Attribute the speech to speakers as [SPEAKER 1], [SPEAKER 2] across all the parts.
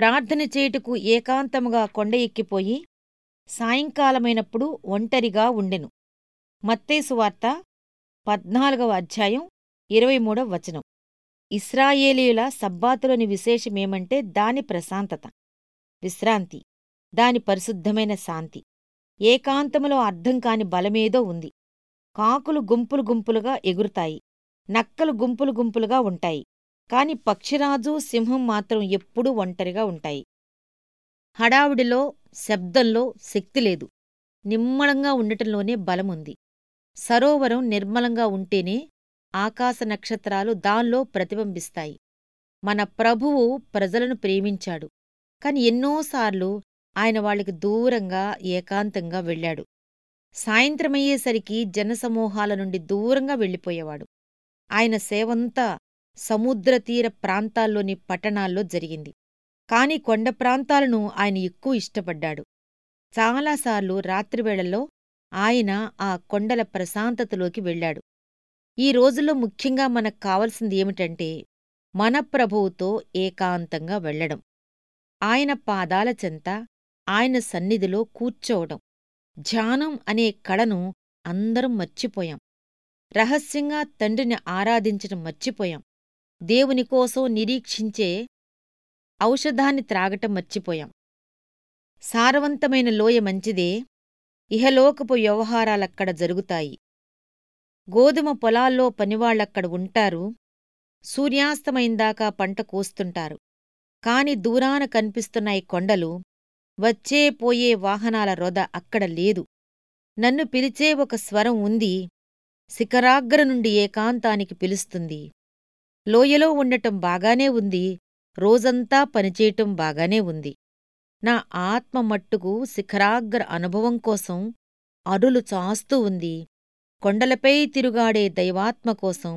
[SPEAKER 1] ప్రార్థన చేయుటకు ఏకాంతముగా కొండ ఎక్కిపోయి సాయంకాలమైనప్పుడు ఒంటరిగా ఉండెను. మత్తేసు వార్త పద్నాలుగవ అధ్యాయం ఇరవై మూడవ వచనం. ఇస్రాయేలీయుల సబ్బాతులోని విశేషమేమంటే దాని ప్రశాంతత విశ్రాంతి దాని పరిశుద్ధమైన శాంతి. ఏకాంతములో అర్థం కాని బలమేదో ఉంది. కాకులు గుంపులు గుంపులుగా ఎగురుతాయి. నక్కలు గుంపులు గుంపులుగా ఉంటాయి. కాని పక్షిరాజు సింహం మాత్రం ఎప్పుడూ ఒంటరిగా ఉంటాయి. హడావుడిలో శబ్దంలో శక్తి లేదు. నిమ్మళంగా ఉండటంలోనే బలముంది. సరోవరం నిర్మలంగా ఉంటేనే ఆకాశ నక్షత్రాలు దానిలో ప్రతిబింబిస్తాయి. మన ప్రభువు ప్రజలను ప్రేమించాడు. కాని ఎన్నోసార్లు ఆయన వాళ్ళకి దూరంగా ఏకాంతంగా వెళ్ళాడు. సాయంత్రమయ్యేసరికి జనసమూహాల నుండి దూరంగా వెళ్ళిపోయేవాడు. ఆయన సేవంతా సముద్రతీర ప్రాంతాల్లోని పట్టణాల్లో జరిగింది. కాని కొండ ప్రాంతాలను ఆయన ఎక్కువ ఇష్టపడ్డాడు. చాలాసార్లు రాత్రివేళల్లో ఆయన ఆ కొండల ప్రశాంతతలోకి వెళ్ళాడు. ఈ రోజుల్లో ముఖ్యంగా మనకు కావలసింది ఏమిటంటే మన ప్రభువుతో ఏకాంతంగా వెళ్ళడం. ఆయన పాదాల చెంత ఆయన సన్నిధిలో కూర్చోవడం. ధ్యానం అనే కళను అందరం మర్చిపోయాం. రహస్యంగా తండ్రిని ఆరాధించడం మర్చిపోయాం. దేవుని కోసం నిరీక్షించే ఔషధాన్ని త్రాగటం మర్చిపోయాం. సారవంతమైన లోయ మంచిదే ఇహలోకపు వ్యవహారాలక్కడ జరుగుతాయి. గోధుమ పొలాల్లో పనివాళ్ళక్కడ ఉంటారు సూర్యాస్తమైందాకా పంట కోస్తుంటారు. కాని దూరాన కనిపిస్తున్నాయి కొండలు వచ్చే పోయే వాహనాల రొద అక్కడ లేదు. నన్ను పిలిచే ఒక స్వరం ఉంది శిఖరాగ్ర నుండి ఏకాంతానికి పిలుస్తుంది. లోయలో ఉండటం బాగానే ఉంది. రోజంతా పనిచేయటం బాగానే ఉంది. నా ఆత్మ మట్టుకు శిఖరాగ్ర అనుభవం కోసం అరులు చాస్తూ ఉంది. కొండలపై తిరుగాడే దైవాత్మ కోసం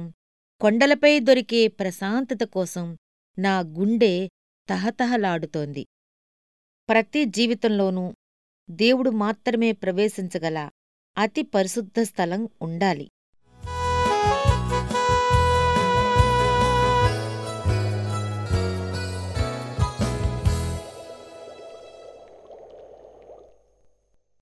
[SPEAKER 1] కొండలపై దొరికే ప్రశాంతత కోసం నా గుండె తహతహలాడుతోంది. ప్రతి జీవితంలోనూ దేవుడు మాత్రమే ప్రవేశించగల అతి పరిశుద్ధ స్థలం ఉండాలి.